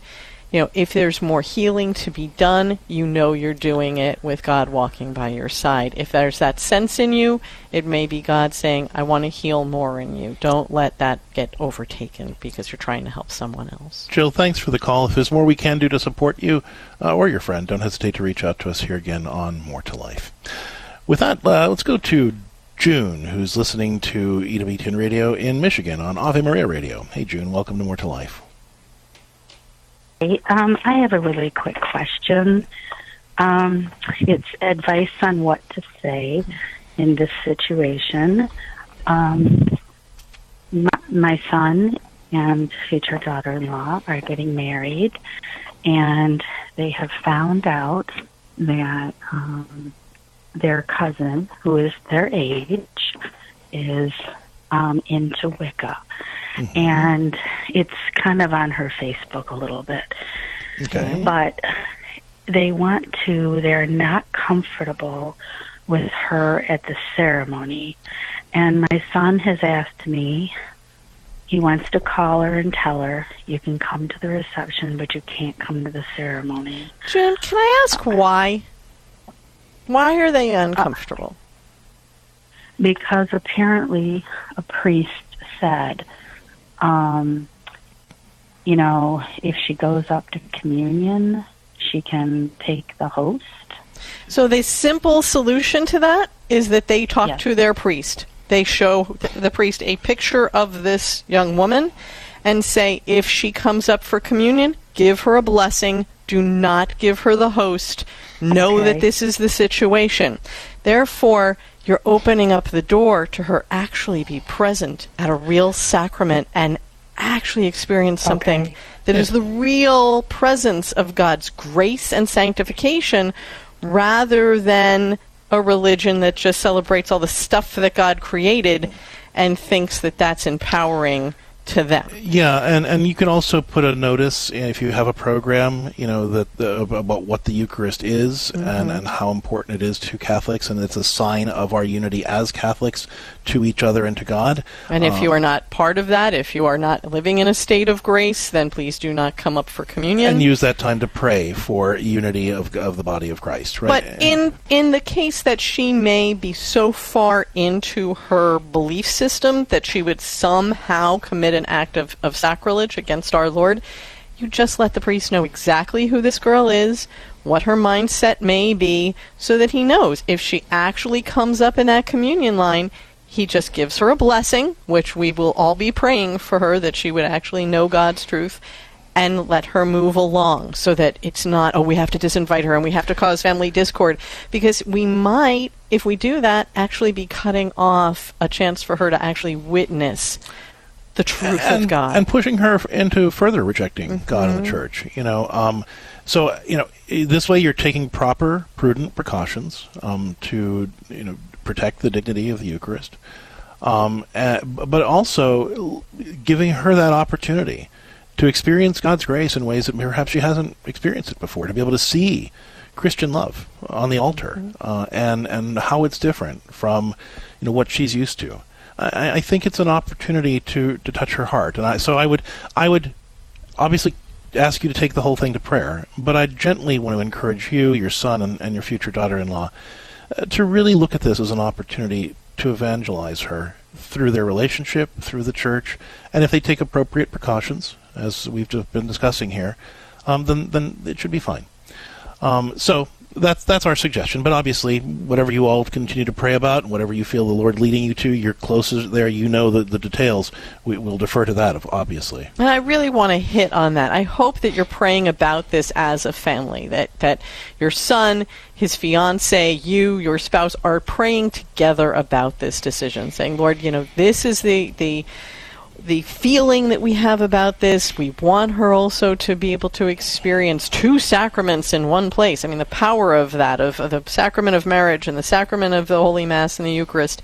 you know, if there's more healing to be done, you know you're doing it with God walking by your side. If there's that sense in you, it may be God saying, I want to heal more in you. Don't let that get overtaken because you're trying to help someone else. Jill, thanks for the call. If there's more we can do to support you uh, or your friend, don't hesitate to reach out to us here again on More to Life. With that, uh, let's go to June, who's listening to EWTN Radio in Michigan on Ave Maria Radio. Hey, June, welcome to More to Life. Um, I have a really quick question. Um, it's advice on what to say in this situation. Um, my, my son and future daughter-in-law are getting married, and they have found out that um, their cousin, who is their age, is um, into Wicca. Mm-hmm. And it's kind of on her Facebook a little bit. Okay. But they want to, they're not comfortable with her at the ceremony. And my son has asked me, he wants to call her and tell her, you can come to the reception, but you can't come to the ceremony. Jim, can I ask why? Why are they uncomfortable? Uh, because apparently a priest said um, you know, if she goes up to communion, she can take the host. So the simple solution to that is that they talk Yes. to their priest. They show the priest a picture of this young woman and say, if she comes up for communion, give her a blessing. Do not give her the host. Know Okay. that this is the situation. Therefore, you're opening up the door to her actually be present at a real sacrament and actually experience something that is the real presence of God's grace and sanctification rather than a religion that just celebrates all the stuff that God created and thinks that that's empowering to them. Yeah, and, and you can also put a notice if you have a program, you know, that the, about what the Eucharist is and, Mhm. and how important it is to Catholics, and it's a sign of our unity as Catholics to each other and to God. And if Uh, you are not part of that, if you are not living in a state of grace, then please do not come up for communion. and use that time to pray for unity of of the body of Christ, right? But in in the case that she may be so far into her belief system that she would somehow commit an act of, of sacrilege against our Lord, you just let the priest know exactly who this girl is, what her mindset may be, so that he knows if she actually comes up in that communion line, he just gives her a blessing, which we will all be praying for her that she would actually know God's truth and let her move along so that it's not, oh, we have to disinvite her and we have to cause family discord. Because we might, if we do that, actually be cutting off a chance for her to actually witness the truth and, of God. and pushing her into further rejecting God and the Church. You know, um, so you know this way you're taking proper, prudent precautions um, to you know protect the dignity of the Eucharist, um, uh, but also giving her that opportunity to experience God's grace in ways that perhaps she hasn't experienced it before. To be able to see Christian love on the altar uh, and and how it's different from you know what she's used to. I, I think it's an opportunity to, to touch her heart, and I, so I would I would obviously ask you to take the whole thing to prayer, but I gently want to encourage you, your son, and, and your future daughter-in-law to really look at this as an opportunity to evangelize her through their relationship, through the church, and if they take appropriate precautions, as we've been discussing here, um, then then it should be fine. Um, so that's that's our suggestion. But obviously, whatever you all continue to pray about, and whatever you feel the Lord leading you to, you're closest there. You know the, the details. We, we'll defer to that, obviously. And I really want to hit on that. I hope that you're praying about this as a family, that, that your son, his fiance, you, your spouse are praying together about this decision, saying, Lord, you know, this is the, the, the feeling that we have about this. We want her also to be able to experience two sacraments in one place. I mean, the power of that, of, of the sacrament of marriage and the sacrament of the Holy Mass and the Eucharist.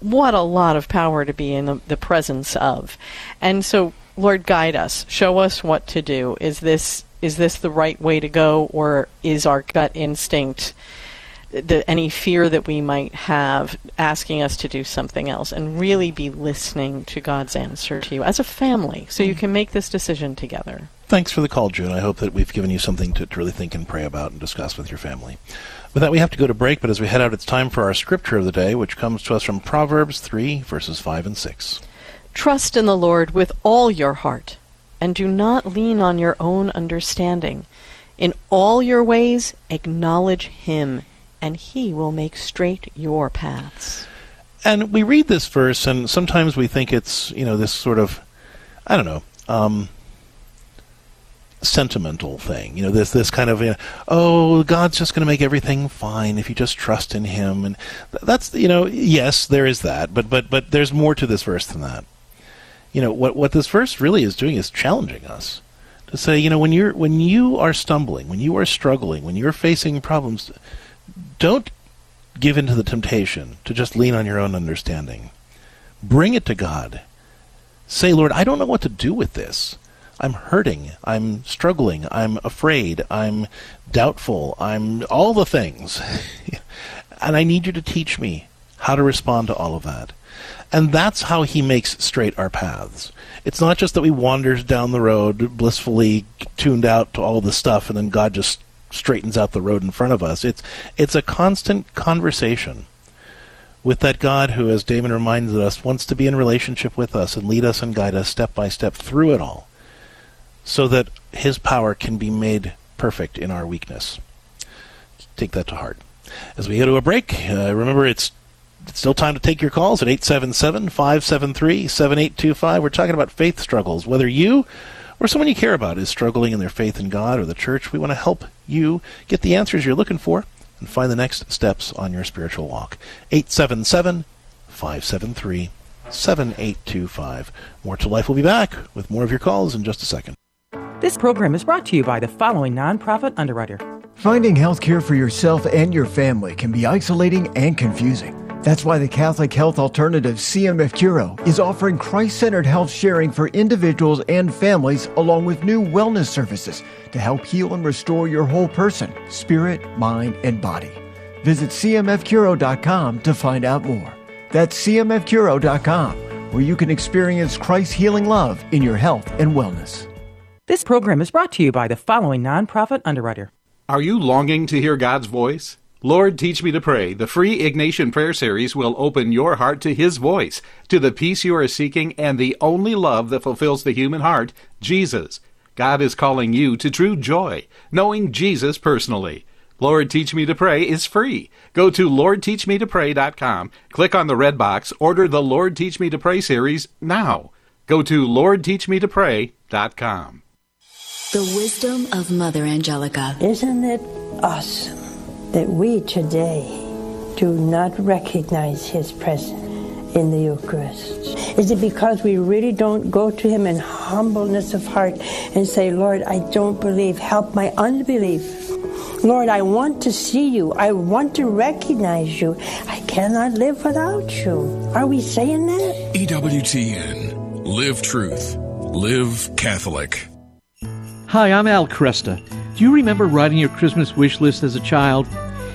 What a lot of power to be in the, the presence of. And so Lord, guide us. Show us what to do. Is this is this the right way to go, or is our gut instinct, the, any fear that we might have, asking us to do something else? And really be listening to God's answer to you as a family, so you mm. can make this decision together. Thanks for the call, June. I hope that we've given you something to, to really think and pray about and discuss with your family. With that, we have to go to break, but as we head out, it's time for our scripture of the day, which comes to us from Proverbs 3, verses 5 and 6. Trust in the Lord with all your heart, and do not lean on your own understanding. In all your ways, acknowledge Him, and He will make straight your paths. And we read this verse, and sometimes we think it's, you know, this sort of, I don't know, um, sentimental thing. You know, this this kind of, you know, oh, God's just going to make everything fine if you just trust in Him, and that's you know, yes, there is that, but but but there's more to this verse than that. You know, what what this verse really is doing is challenging us to say, you know, when you're when you are stumbling, when you are struggling, when you're facing problems, don't give in to the temptation to just lean on your own understanding. Bring it to God. Say, Lord, I don't know what to do with this. I'm hurting. I'm struggling. I'm afraid. I'm doubtful. I'm all the things. and I need you to teach me how to respond to all of that. And that's how he makes straight our paths. It's not just that we wander down the road blissfully tuned out to all the stuff and then God just straightens out the road in front of us. It's it's a constant conversation with that God who, as Damon reminds us, wants to be in relationship with us and lead us and guide us step by step through it all so that his power can be made perfect in our weakness. Take that to heart. As we go to a break, uh, remember it's, it's still time to take your calls at 877 573 7825. We're talking about faith struggles. Whether you or someone you care about is struggling in their faith in God or the church, we want to help you get the answers you're looking for and find the next steps on your spiritual walk. 877 573 7825. More to Life will be back with more of your calls in just a second. This program is brought to you by the following nonprofit underwriter. Finding health care for yourself and your family can be isolating and confusing. That's why the Catholic Health Alternative CMF Curo is offering Christ centered health sharing for individuals and families, along with new wellness services to help heal and restore your whole person, spirit, mind, and body. Visit CMFCuro.com to find out more. That's CMFCuro.com, where you can experience Christ's healing love in your health and wellness. This program is brought to you by the following nonprofit underwriter. Are you longing to hear God's voice? Lord, teach me to pray. The free Ignatian Prayer Series will open your heart to His voice, to the peace you are seeking, and the only love that fulfills the human heart, Jesus. God is calling you to true joy, knowing Jesus personally. Lord Teach Me to Pray is free. Go to LordTeachMeToPray.com, click on the red box, order the Lord Teach Me to Pray series now. Go to LordTeachMeToPray.com. The wisdom of Mother Angelica. Isn't it awesome that we today do not recognize His presence in the Eucharist? Is it because we really don't go to Him in humbleness of heart and say, Lord, I don't believe, help my unbelief? Lord, I want to see you. I want to recognize you. I cannot live without you. Are we saying that? EWTN. Live truth. Live Catholic. Hi, I'm Al Kresta. Do you remember writing your Christmas wish list as a child?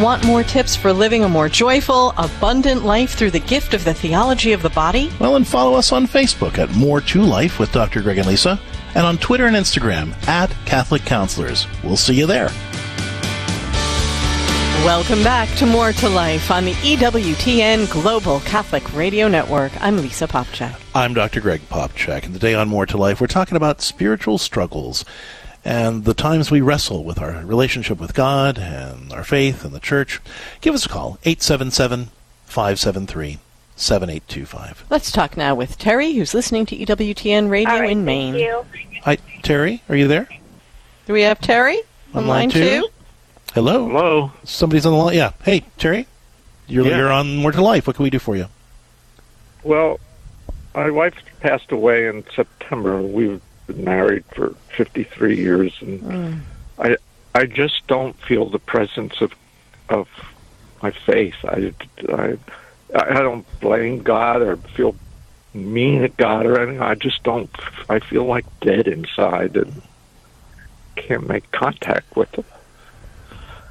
Want more tips for living a more joyful, abundant life through the gift of the theology of the body? Well, and follow us on Facebook at More to Life with Dr. Greg and Lisa, and on Twitter and Instagram at Catholic Counselors. We'll see you there. Welcome back to More to Life on the EWTN Global Catholic Radio Network. I'm Lisa Popcak. I'm Dr. Greg Popcak, and today on More to Life, we're talking about spiritual struggles and the times we wrestle with our relationship with God and our faith and the church. Give us a call, 877 573 7825. Let's talk now with Terry, who's listening to EWTN Radio All right, in thank Maine. you. Hi, Terry, are you there? Do we have Terry on, line two? Hello. Hello. Somebody's on the line. Yeah. Hey, Terry. You're Yeah. you're on More to Life. What can we do for you? Well, my wife passed away in September. We've been married for 53 years, and I I just don't feel the presence of of my faith. I I I don't blame God or feel mean at God or anything. I just don't. I feel like dead inside and can't make contact with Him.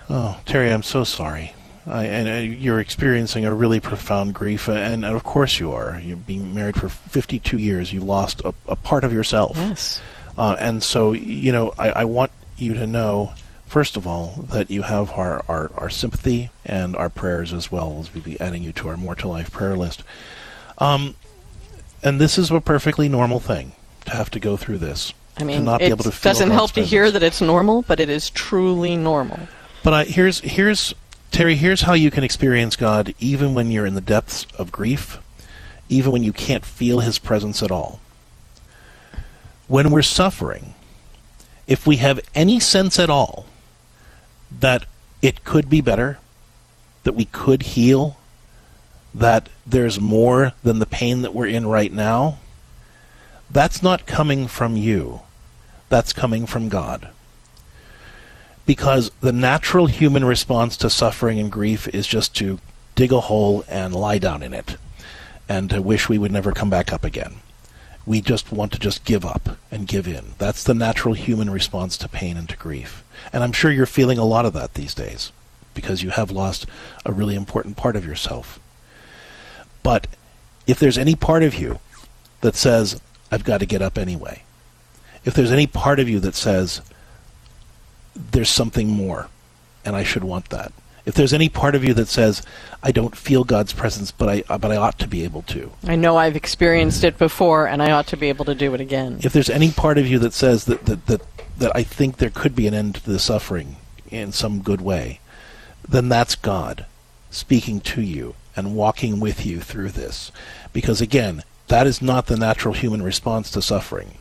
Oh, Terry, I'm so sorry. I, and uh, you're experiencing a really profound grief, and, and of course you are. You've been married for 52 years. You lost a, a part of yourself. Yes. Uh, and so, you know, I, I want you to know, first of all, that you have our, our, our sympathy and our prayers as well as we'll be adding you to our More to Life prayer list. Um, and this is a perfectly normal thing to have to go through this. I mean, it able to feel doesn't help to hear that it's normal, but it is truly normal. But I, here's here's Terry. Here's how you can experience God even when you're in the depths of grief, even when you can't feel His presence at all. When we're suffering, if we have any sense at all that it could be better, that we could heal, that there's more than the pain that we're in right now, that's not coming from you. That's coming from God because the natural human response to suffering and grief is just to dig a hole and lie down in it and to wish we would never come back up again. We just want to just give up and give in. That's the natural human response to pain and to grief. And I'm sure you're feeling a lot of that these days because you have lost a really important part of yourself. But if there's any part of you that says, I've got to get up anyway, if there's any part of you that says, there's something more, and I should want that. If there's any part of you that says, I don't feel God's presence, but I uh, but I ought to be able to. I know I've experienced it before, and I ought to be able to do it again. If there's any part of you that says that that, that, that I think there could be an end to the suffering in some good way, then that's God speaking to you and walking with you through this. Because again, that is not the natural human response to suffering.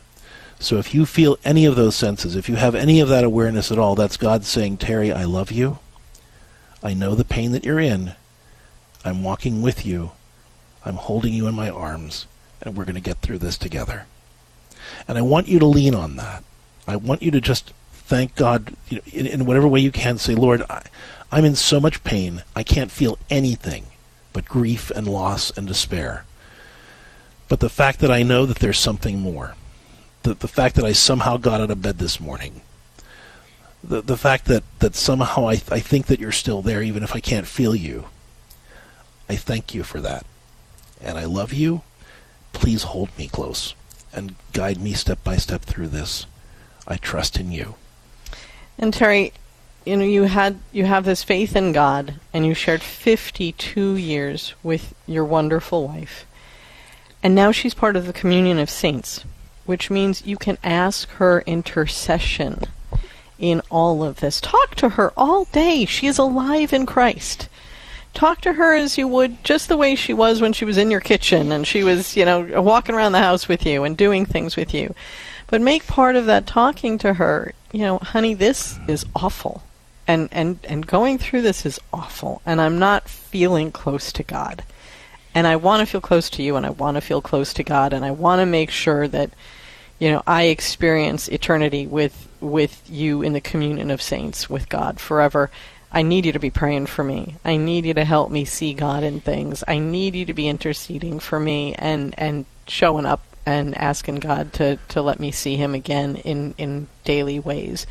So if you feel any of those senses, if you have any of that awareness at all, that's God saying, Terry, I love you. I know the pain that you're in. I'm walking with you. I'm holding you in my arms, and we're going to get through this together. And I want you to lean on that. I want you to just thank God you know, in, in whatever way you can. Say, Lord, I, I'm in so much pain. I can't feel anything but grief and loss and despair. But the fact that I know that there's something more, the, the fact that I somehow got out of bed this morning, the, the fact that, that somehow I, I think that you're still there even if I can't feel you, I thank you for that. And I love you. Please hold me close and guide me step by step through this. I trust in you. And Terry, you know, you had you have this faith in God, and you shared 52 years with your wonderful wife, and now she's part of the communion of saints, which means you can ask her intercession in all of this. Talk to her all day. She is alive in Christ. Talk to her as you would just the way she was when she was in your kitchen and she was, you know, walking around the house with you and doing things with you. But make part of that talking to her, you know, honey, this is awful. And and and going through this is awful and I'm not feeling close to God. And I want to feel close to you and I want to feel close to God and I want to make sure that you know, I experience eternity with with you in the communion of saints with God forever. I need you to be praying for me. I need you to help me see God in things. I need you to be interceding for me and and showing up and asking God to to let me see him again in in daily ways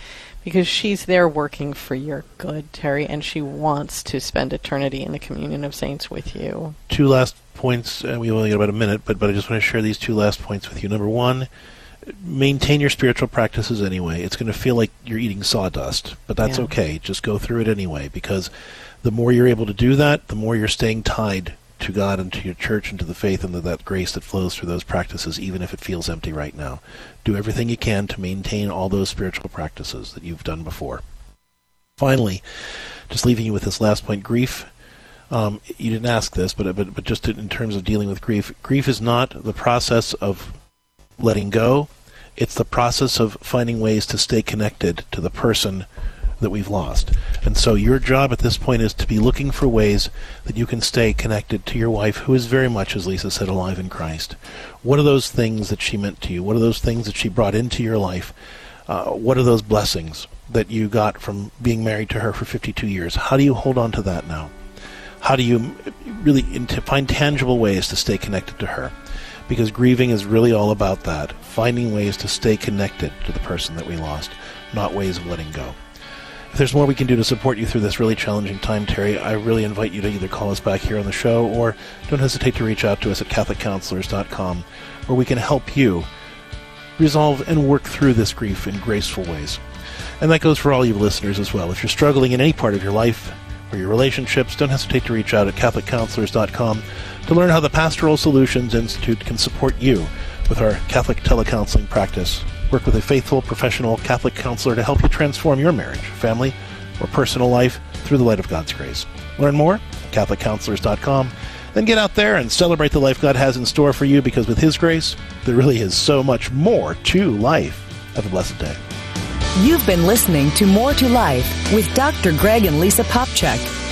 because she's there working for your good, Terry, and she wants to spend eternity in the communion of saints with you. Two last points. Uh, we only got about a minute, but but I just want to share these two last points with you. Number one, maintain your spiritual practices anyway. It's going to feel like you're eating sawdust, but that's Yeah. okay. Just go through it anyway because the more you're able to do that, the more you're staying tied to God and to your church and to the faith and to that grace that flows through those practices, even if it feels empty right now. Do everything you can to maintain all those spiritual practices that you've done before. Finally, just leaving you with this last point grief. Um, you didn't ask this, but, but, but just in terms of dealing with grief, grief is not the process of letting go. It's the process of finding ways to stay connected to the person that we've lost. And so your job at this point is to be looking for ways that you can stay connected to your wife, who is very much, as Lisa said, alive in Christ. What are those things that she meant to you? What are those things that she brought into your life? Uh, what are those blessings that you got from being married to her for 52 years? How do you hold on to that now? How do you really find tangible ways to stay connected to her? Because grieving is really all about that finding ways to stay connected to the person that we lost, not ways of letting go. If there's more we can do to support you through this really challenging time, Terry, I really invite you to either call us back here on the show or don't hesitate to reach out to us at CatholicCounselors.com, where we can help you resolve and work through this grief in graceful ways. And that goes for all you listeners as well. If you're struggling in any part of your life or your relationships, don't hesitate to reach out at CatholicCounselors.com to learn how the Pastoral Solutions Institute can support you with our Catholic telecounseling practice Work with a faithful, professional Catholic counselor to help you transform your marriage, family, or personal life through the light of God's grace. Learn more at CatholicCounselors.com. Then get out there and celebrate the life God has in store for you because with His grace, there really is so much more to life. Have a blessed day. You've been listening to More to Life with Dr. Greg and Lisa Popcak.